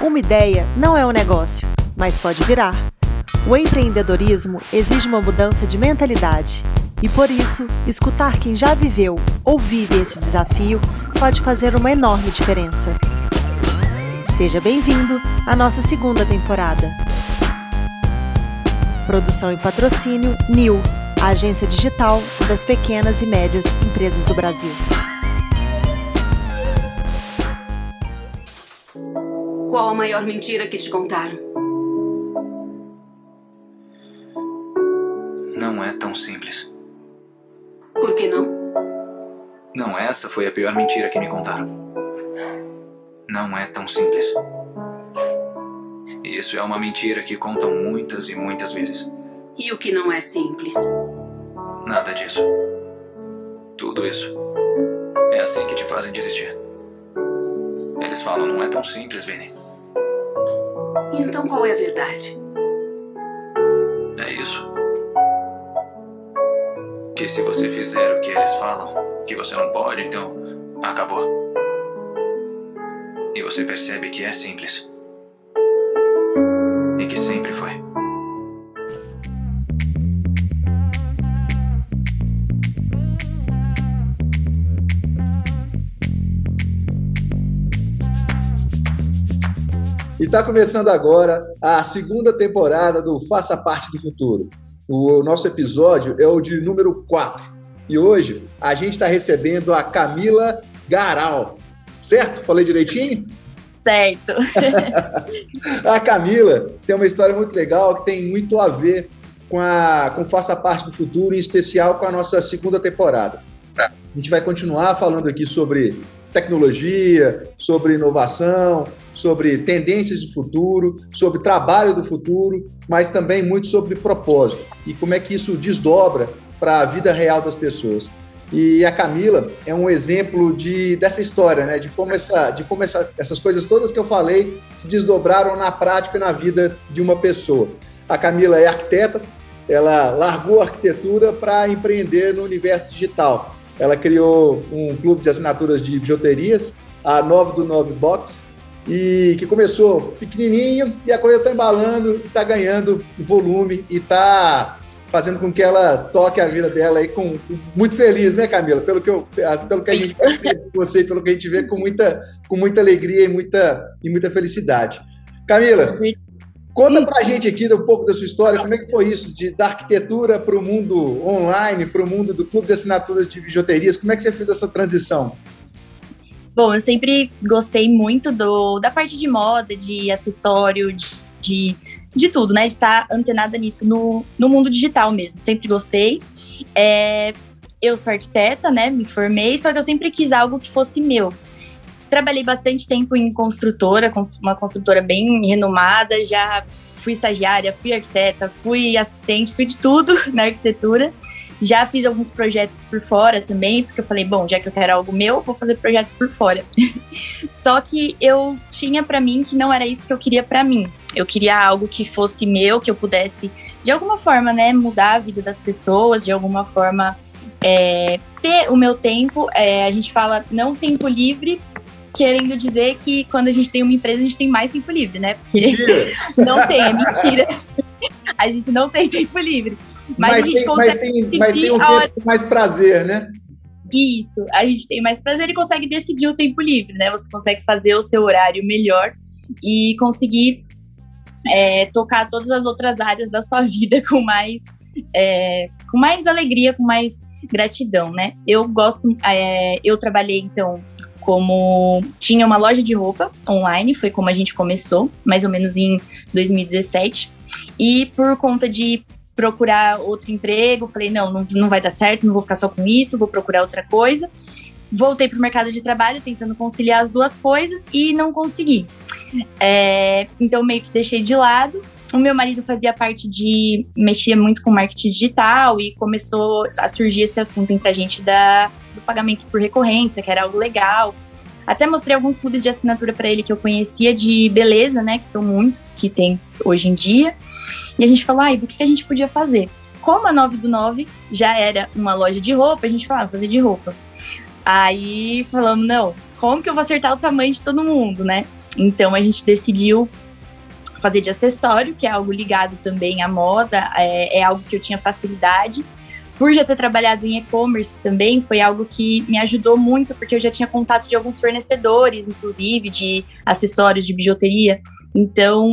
Uma ideia não é um negócio, mas pode virar. O empreendedorismo exige uma mudança de mentalidade. E por isso, escutar quem já viveu ou vive esse desafio pode fazer uma enorme diferença. Seja bem-vindo à nossa segunda temporada. Produção e patrocínio NIL, a agência digital das pequenas e médias empresas do Brasil. Qual a maior mentira que te contaram? Não é tão simples. Por que não? Não, essa foi a pior mentira que me contaram. Não é tão simples. Isso é uma mentira que contam muitas e muitas vezes. E o que não é simples? Nada disso. Tudo isso. É assim que te fazem desistir. Falam, não é tão simples, Vini. Então qual é a verdade? É isso. Que se você fizer o que eles falam, que você não pode, então acabou. E você percebe que é simples. Está começando agora a segunda temporada do Faça Parte do Futuro. O nosso episódio é o de número 4. E hoje a gente está recebendo a Camila Garal. Certo? Falei direitinho? Certo. a Camila tem uma história muito legal que tem muito a ver com, a, com Faça Parte do Futuro, em especial com a nossa segunda temporada. A gente vai continuar falando aqui sobre tecnologia, sobre inovação, sobre tendências de futuro, sobre trabalho do futuro, mas também muito sobre propósito e como é que isso desdobra para a vida real das pessoas. E a Camila é um exemplo de, dessa história, né? de como, essa, de como essa, essas coisas todas que eu falei se desdobraram na prática e na vida de uma pessoa. A Camila é arquiteta, ela largou a arquitetura para empreender no universo digital. Ela criou um clube de assinaturas de bijuterias, a 9 do 9 Box, e que começou pequenininho e a coisa está embalando, está ganhando volume e está fazendo com que ela toque a vida dela aí com muito feliz, né, Camila? Pelo que eu, pelo que a gente percebe de você, pelo que a gente vê com muita, com muita alegria e muita e muita felicidade. Camila, Conta pra gente aqui um pouco da sua história, como é que foi isso, de, da arquitetura para o mundo online, para o mundo do clube de assinaturas de bijuterias, como é que você fez essa transição? Bom, eu sempre gostei muito do, da parte de moda, de acessório, de, de, de tudo, né? De estar antenada nisso no, no mundo digital mesmo. Sempre gostei. É, eu sou arquiteta, né? Me formei, só que eu sempre quis algo que fosse meu. Trabalhei bastante tempo em construtora, uma construtora bem renomada, já fui estagiária, fui arquiteta, fui assistente, fui de tudo na arquitetura. Já fiz alguns projetos por fora também, porque eu falei, bom, já que eu quero algo meu, vou fazer projetos por fora. Só que eu tinha para mim que não era isso que eu queria para mim. Eu queria algo que fosse meu, que eu pudesse de alguma forma, né, mudar a vida das pessoas, de alguma forma é, ter o meu tempo. É, a gente fala não tempo livre, querendo dizer que quando a gente tem uma empresa, a gente tem mais tempo livre, né? Porque mentira. não tem, é mentira. a gente não tem tempo livre. Mas, mas a gente tem, consegue. Mas tem, mas tem um tempo hora... mais prazer, né? Isso, a gente tem mais prazer e consegue decidir o tempo livre, né? Você consegue fazer o seu horário melhor e conseguir é, tocar todas as outras áreas da sua vida com mais, é, com mais alegria, com mais gratidão, né? Eu gosto, é, eu trabalhei então como tinha uma loja de roupa online, foi como a gente começou, mais ou menos em 2017. E por conta de procurar outro emprego, falei, não, não, não vai dar certo, não vou ficar só com isso, vou procurar outra coisa. Voltei para o mercado de trabalho tentando conciliar as duas coisas e não consegui. É, então meio que deixei de lado. O meu marido fazia parte de. mexia muito com marketing digital e começou a surgir esse assunto entre a gente da, do pagamento por recorrência, que era algo legal. Até mostrei alguns clubes de assinatura para ele que eu conhecia de beleza, né? Que são muitos que tem hoje em dia. E a gente falou, ai, do que a gente podia fazer? Como a 9 do 9 já era uma loja de roupa, a gente falava, fazer de roupa. Aí falamos, não, como que eu vou acertar o tamanho de todo mundo, né? Então a gente decidiu fazer de acessório, que é algo ligado também à moda, é, é algo que eu tinha facilidade. Por já ter trabalhado em e-commerce também, foi algo que me ajudou muito, porque eu já tinha contato de alguns fornecedores, inclusive, de acessórios, de bijuteria. Então,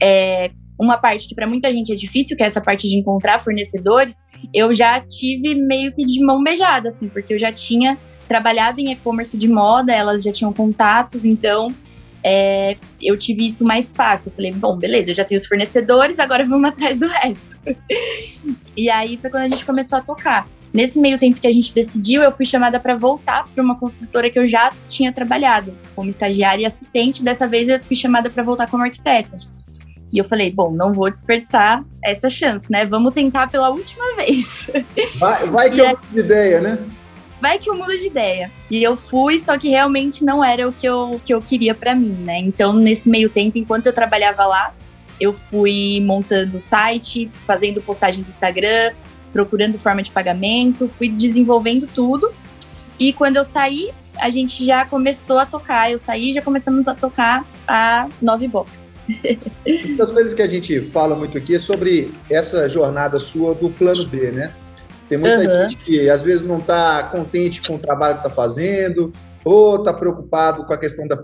é, uma parte que para muita gente é difícil, que é essa parte de encontrar fornecedores, eu já tive meio que de mão beijada, assim, porque eu já tinha trabalhado em e-commerce de moda, elas já tinham contatos, então é, eu tive isso mais fácil. Eu falei, bom, beleza, eu já tenho os fornecedores, agora vamos atrás do resto. e aí foi quando a gente começou a tocar. Nesse meio tempo que a gente decidiu, eu fui chamada para voltar para uma construtora que eu já tinha trabalhado como estagiária e assistente. Dessa vez eu fui chamada para voltar como arquiteta. E eu falei, bom, não vou desperdiçar essa chance, né? Vamos tentar pela última vez. Vai, vai que eu é... de ideia, né? Vai que eu mudo de ideia. E eu fui, só que realmente não era o que eu, que eu queria para mim, né? Então, nesse meio tempo, enquanto eu trabalhava lá, eu fui montando o site, fazendo postagem do Instagram, procurando forma de pagamento, fui desenvolvendo tudo. E quando eu saí, a gente já começou a tocar. Eu saí e já começamos a tocar a Nove Box. Uma das coisas que a gente fala muito aqui é sobre essa jornada sua do plano B, né? Tem muita uhum. gente que às vezes não está contente com o trabalho que está fazendo, ou está preocupado com a questão da,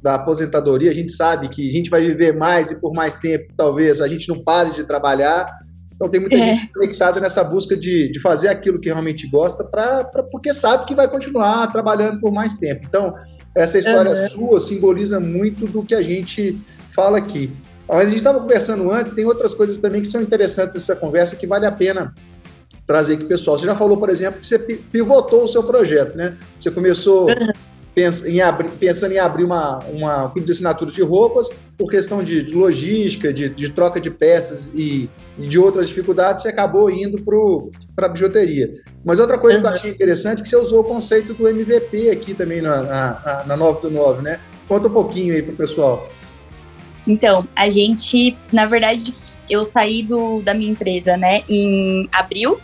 da aposentadoria. A gente sabe que a gente vai viver mais e por mais tempo, talvez a gente não pare de trabalhar. Então tem muita é. gente conectada nessa busca de, de fazer aquilo que realmente gosta, pra, pra, porque sabe que vai continuar trabalhando por mais tempo. Então, essa história uhum. sua simboliza muito do que a gente fala aqui. Mas a gente estava conversando antes, tem outras coisas também que são interessantes nessa conversa que vale a pena trazer aqui pessoal. Você já falou, por exemplo, que você pivotou o seu projeto, né? Você começou em abrir, pensando em abrir uma, uma clube de assinatura de roupas, por questão de, de logística, de, de, troca de peças e, e, de outras dificuldades, você acabou indo para a bijuteria. Mas outra coisa uhum. que eu achei interessante é que você usou o conceito do MVP aqui também na, na, na 9 do 9, né? Conta um pouquinho aí para o pessoal. Então, a gente, na verdade, eu saí do, da minha empresa, né, em abril,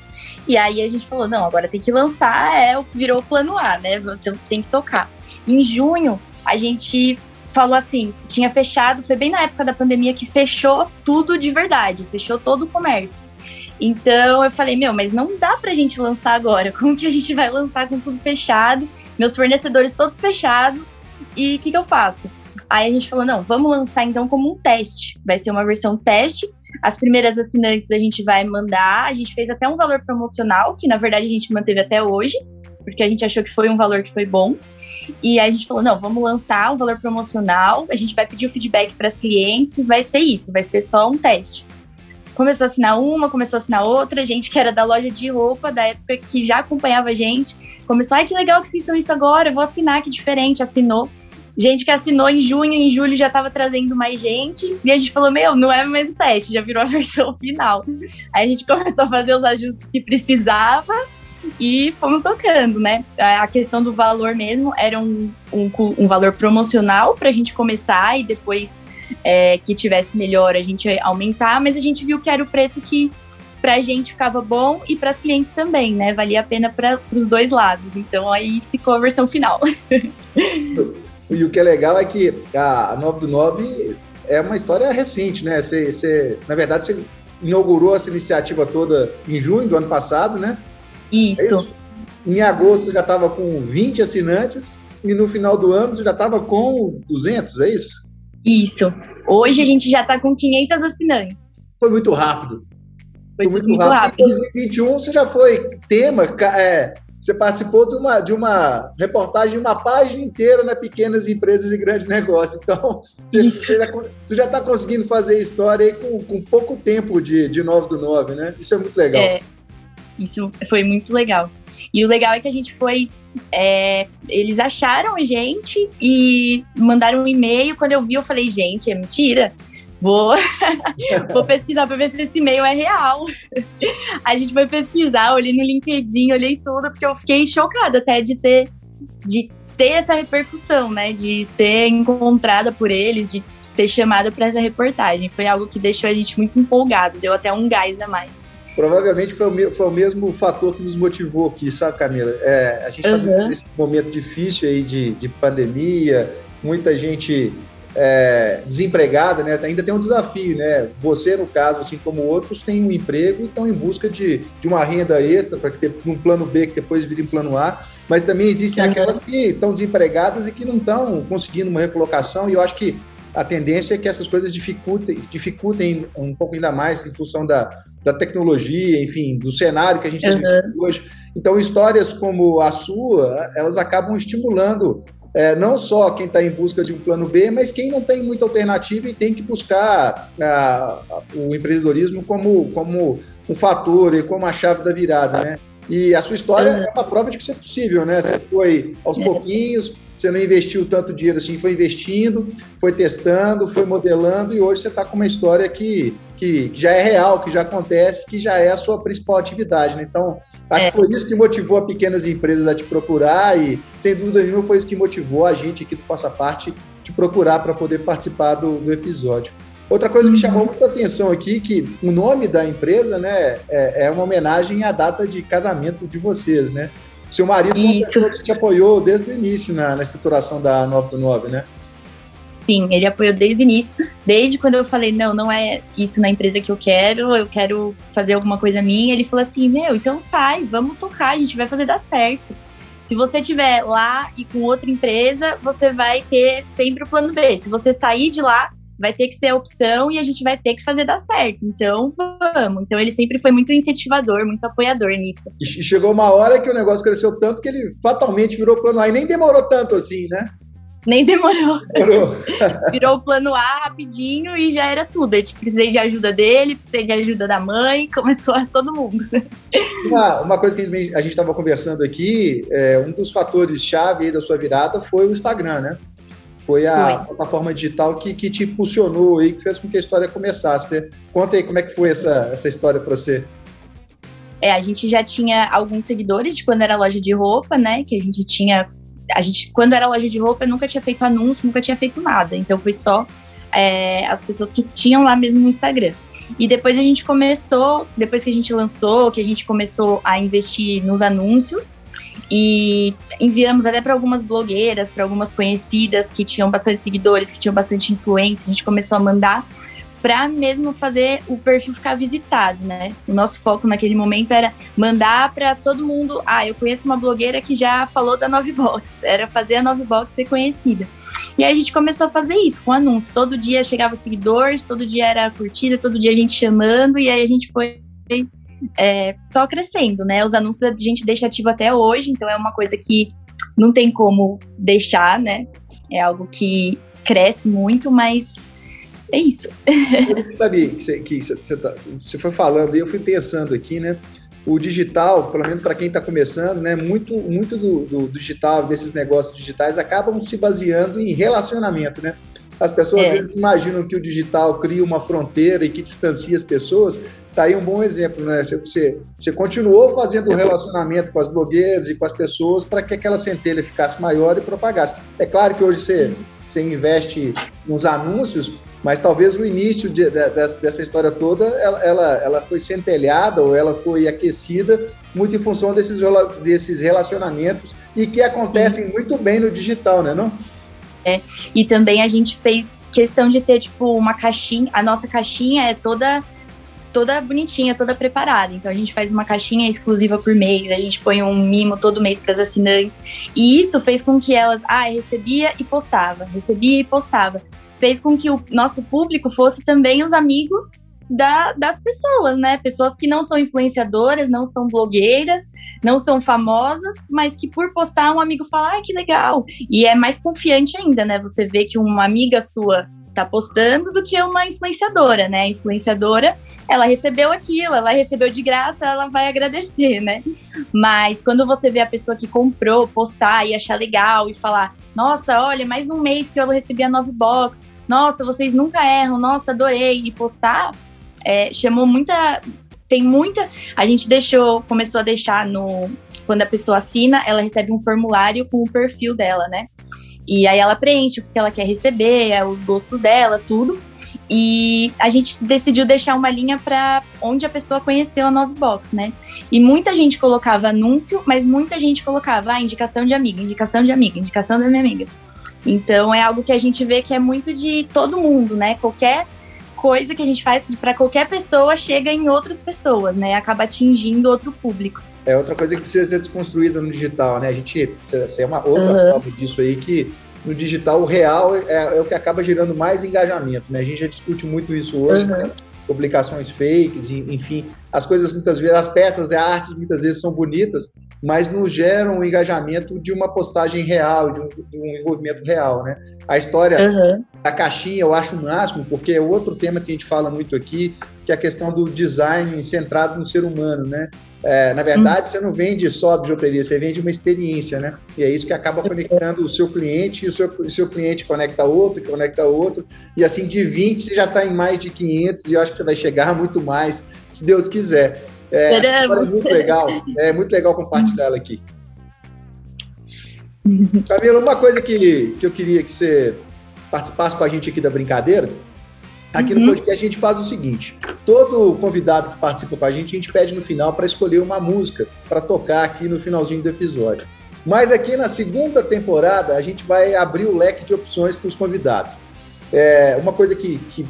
e aí a gente falou, não, agora tem que lançar, é, virou o plano A, né, então tem que tocar. Em junho, a gente falou assim, tinha fechado, foi bem na época da pandemia que fechou tudo de verdade, fechou todo o comércio. Então eu falei, meu, mas não dá pra gente lançar agora, como que a gente vai lançar com tudo fechado, meus fornecedores todos fechados, e o que, que eu faço? Aí a gente falou, não, vamos lançar então como um teste. Vai ser uma versão teste. As primeiras assinantes a gente vai mandar. A gente fez até um valor promocional, que na verdade a gente manteve até hoje, porque a gente achou que foi um valor que foi bom. E a gente falou, não, vamos lançar um valor promocional. A gente vai pedir o feedback para as clientes e vai ser isso, vai ser só um teste. Começou a assinar uma, começou a assinar outra, gente que era da loja de roupa, da época que já acompanhava a gente, começou, ai que legal que vocês são isso agora, vou assinar, que diferente, assinou gente que assinou em junho, em julho já estava trazendo mais gente. E a gente falou: Meu, não é mais o teste, já virou a versão final. Aí a gente começou a fazer os ajustes que precisava e fomos tocando, né? A questão do valor mesmo era um, um, um valor promocional para a gente começar e depois é, que tivesse melhor a gente aumentar, mas a gente viu que era o preço que para a gente ficava bom e para as clientes também, né? Valia a pena para os dois lados. Então aí ficou a versão final. E o que é legal é que a 9 do 9 é uma história recente, né? Você, você, na verdade, você inaugurou essa iniciativa toda em junho do ano passado, né? Isso. É isso? Em agosto já estava com 20 assinantes e no final do ano já estava com 200, é isso? Isso. Hoje a gente já está com 500 assinantes. Foi muito rápido. Foi, Foi muito, muito rápido. rápido. Em 2021 você já foi tema, é, você participou de uma, de uma reportagem, uma página inteira na Pequenas Empresas e Grandes Negócios. Então, você já está conseguindo fazer história aí com, com pouco tempo de, de 9 do 9, né? Isso é muito legal. É, isso foi muito legal. E o legal é que a gente foi. É, eles acharam a gente e mandaram um e-mail. Quando eu vi, eu falei, gente, é mentira. Vou, vou pesquisar para ver se esse e-mail é real. A gente foi pesquisar, olhei no LinkedIn, olhei tudo, porque eu fiquei chocada até de ter, de ter essa repercussão, né? De ser encontrada por eles, de ser chamada para essa reportagem. Foi algo que deixou a gente muito empolgado, deu até um gás a mais. Provavelmente foi o, foi o mesmo fator que nos motivou aqui, sabe, Camila? É, a gente está uhum. nesse momento difícil aí de, de pandemia, muita gente é, desempregada, né, ainda tem um desafio, né? Você, no caso, assim como outros, tem um emprego e estão em busca de, de uma renda extra para ter um plano B que depois vire em plano A, mas também existem aquelas que estão desempregadas e que não estão conseguindo uma recolocação, e eu acho que a tendência é que essas coisas dificultem, dificultem um pouco ainda mais em função da, da tecnologia, enfim, do cenário que a gente uhum. tem hoje. Então, histórias como a sua, elas acabam estimulando é, não só quem está em busca de um plano B, mas quem não tem muita alternativa e tem que buscar a, o empreendedorismo como, como um fator e como a chave da virada, né? E a sua história é uma prova de que isso é possível, né? Você foi aos pouquinhos, você não investiu tanto dinheiro assim, foi investindo, foi testando, foi modelando e hoje você está com uma história que, que, que, já é real, que já acontece, que já é a sua principal atividade. Né? Então, acho é. que foi isso que motivou a pequenas empresas a te procurar e, sem dúvida nenhuma, foi isso que motivou a gente aqui do Passaparte te procurar para poder participar do, do episódio. Outra coisa que chamou muita atenção aqui, que o nome da empresa, né, é, é uma homenagem à data de casamento de vocês, né? Seu marido Isso. que te apoiou desde o início na, na estruturação da 9 do 9, né? Sim, ele apoiou desde o início, desde quando eu falei, não, não é isso na empresa que eu quero, eu quero fazer alguma coisa minha. Ele falou assim, meu, então sai, vamos tocar, a gente vai fazer dar certo. Se você estiver lá e com outra empresa, você vai ter sempre o plano B. Se você sair de lá, vai ter que ser a opção e a gente vai ter que fazer dar certo. Então, vamos. Então, ele sempre foi muito incentivador, muito apoiador nisso. E chegou uma hora que o negócio cresceu tanto que ele fatalmente virou plano A e nem demorou tanto assim, né? Nem demorou. demorou. Virou o plano A rapidinho e já era tudo. Eu precisei de ajuda dele, precisei de ajuda da mãe, começou a todo mundo. Uma, uma coisa que a gente estava conversando aqui, é, um dos fatores chave da sua virada foi o Instagram, né? Foi a foi. plataforma digital que, que te impulsionou e que fez com que a história começasse. Conta aí como é que foi essa, essa história para você. É, a gente já tinha alguns seguidores de quando era loja de roupa, né? Que a gente tinha. A gente, quando era loja de roupa, nunca tinha feito anúncio, nunca tinha feito nada. Então foi só é, as pessoas que tinham lá mesmo no Instagram. E depois a gente começou, depois que a gente lançou, que a gente começou a investir nos anúncios, e enviamos até para algumas blogueiras, para algumas conhecidas que tinham bastante seguidores, que tinham bastante influência. A gente começou a mandar para mesmo fazer o perfil ficar visitado, né? O nosso foco naquele momento era mandar para todo mundo. Ah, eu conheço uma blogueira que já falou da Novebox. Era fazer a Novebox ser conhecida. E aí a gente começou a fazer isso com anúncios. Todo dia chegava seguidores, todo dia era curtida, todo dia a gente chamando, e aí a gente foi é, só crescendo, né? Os anúncios a gente deixa ativo até hoje, então é uma coisa que não tem como deixar, né? É algo que cresce muito, mas é isso. Você sabia que você, que você, tá, você foi falando e eu fui pensando aqui, né? O digital, pelo menos para quem está começando, né? Muito, muito do, do, digital, desses negócios digitais, acabam se baseando em relacionamento, né? As pessoas é. às vezes imaginam que o digital cria uma fronteira e que distancia as pessoas. Tá aí um bom exemplo, né? Você, você continuou fazendo o relacionamento com as blogueiras e com as pessoas para que aquela centelha ficasse maior e propagasse. É claro que hoje você, você investe nos anúncios, mas talvez o início de, de, dessa história toda ela, ela, ela, foi centelhada ou ela foi aquecida muito em função desses, desses relacionamentos e que acontecem muito bem no digital, né? Não? É, e também a gente fez questão de ter, tipo, uma caixinha. A nossa caixinha é toda toda bonitinha, toda preparada. Então a gente faz uma caixinha exclusiva por mês, a gente põe um mimo todo mês para as assinantes. E isso fez com que elas, ah, recebia e postava, recebia e postava. Fez com que o nosso público fosse também os amigos da, das pessoas, né? Pessoas que não são influenciadoras, não são blogueiras, não são famosas, mas que por postar um amigo fala, ah, que legal. E é mais confiante ainda, né? Você vê que uma amiga sua tá postando do que uma influenciadora, né? A influenciadora, ela recebeu aquilo, ela recebeu de graça, ela vai agradecer, né? Mas quando você vê a pessoa que comprou postar e achar legal e falar, nossa, olha, mais um mês que eu recebi a nova box, nossa, vocês nunca erram, nossa, adorei, e postar, é, chamou muita. Tem muita. A gente deixou, começou a deixar no. Quando a pessoa assina, ela recebe um formulário com o perfil dela, né? E aí ela preenche o que ela quer receber, é, os gostos dela, tudo. E a gente decidiu deixar uma linha para onde a pessoa conheceu a Novebox, né? E muita gente colocava anúncio, mas muita gente colocava ah, indicação de amiga, indicação de amiga, indicação da minha amiga. Então é algo que a gente vê que é muito de todo mundo, né? Qualquer coisa que a gente faz para qualquer pessoa chega em outras pessoas, né? Acaba atingindo outro público. É outra coisa que precisa ser desconstruída no digital, né? A gente é uma outra uhum. forma disso aí que no digital o real é, é, o que acaba gerando mais engajamento, né? A gente já discute muito isso hoje. Uhum publicações fakes, enfim, as coisas muitas vezes, as peças, as artes muitas vezes são bonitas, mas não geram o engajamento de uma postagem real, de um, de um envolvimento real, né? A história uhum. da caixinha eu acho o máximo, porque é outro tema que a gente fala muito aqui, que é a questão do design centrado no ser humano, né? É, na verdade, você não vende só bijuteria, você vende uma experiência, né? E é isso que acaba conectando o seu cliente, e o seu, o seu cliente conecta outro, conecta outro, e assim de 20 você já está em mais de 500, e eu acho que você vai chegar muito mais, se Deus quiser. É, é muito legal, é muito legal compartilhar ela aqui. Camila, uma coisa que, que eu queria que você participasse com a gente aqui da brincadeira, Aqui uhum. no podcast a gente faz o seguinte: todo convidado que participa com a gente, a gente pede no final para escolher uma música para tocar aqui no finalzinho do episódio. Mas aqui na segunda temporada a gente vai abrir o leque de opções para os convidados. É, uma coisa que, que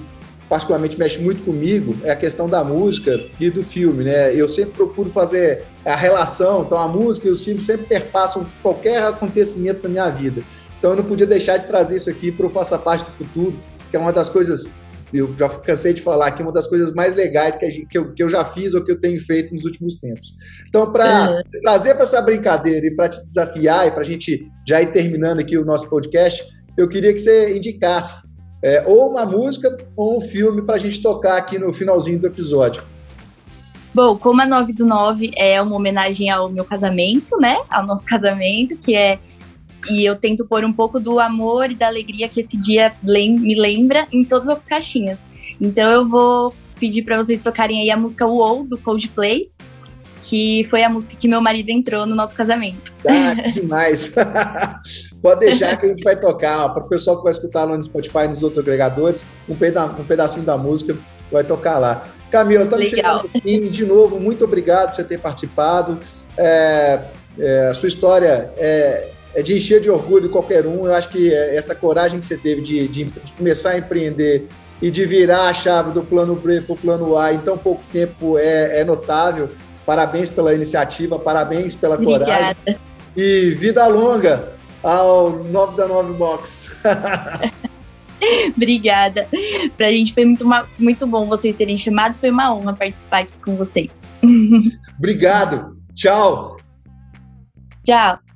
particularmente mexe muito comigo é a questão da música e do filme, né? Eu sempre procuro fazer a relação, então a música e os filmes sempre perpassam qualquer acontecimento da minha vida. Então eu não podia deixar de trazer isso aqui para o Faça Parte do Futuro, que é uma das coisas eu já cansei de falar que uma das coisas mais legais que, gente, que, eu, que eu já fiz ou que eu tenho feito nos últimos tempos. Então, para uhum. trazer para essa brincadeira e para te desafiar e para a gente já ir terminando aqui o nosso podcast, eu queria que você indicasse é, ou uma música ou um filme para a gente tocar aqui no finalzinho do episódio. Bom, como a 9 do 9 é uma homenagem ao meu casamento, né? Ao nosso casamento, que é e eu tento pôr um pouco do amor e da alegria que esse dia me lembra em todas as caixinhas. Então eu vou pedir para vocês tocarem aí a música Wow do Coldplay, que foi a música que meu marido entrou no nosso casamento. Ah, que demais! Pode deixar que a gente vai tocar, para o pessoal que vai escutar lá no Spotify, nos outros agregadores, um, peda um pedacinho da música vai tocar lá. Camila, estamos chegando no fim. De novo, muito obrigado por você ter participado. É, é, a sua história é, é de encher de orgulho qualquer um. Eu acho que é, essa coragem que você teve de, de, de começar a empreender e de virar a chave do plano B para o plano A em tão pouco tempo é, é notável. Parabéns pela iniciativa, parabéns pela Obrigada. coragem. E vida longa ao 9 da 9 Box. Obrigada. Pra gente foi muito, muito bom vocês terem chamado. Foi uma honra participar aqui com vocês. Obrigado. Tchau. Tchau.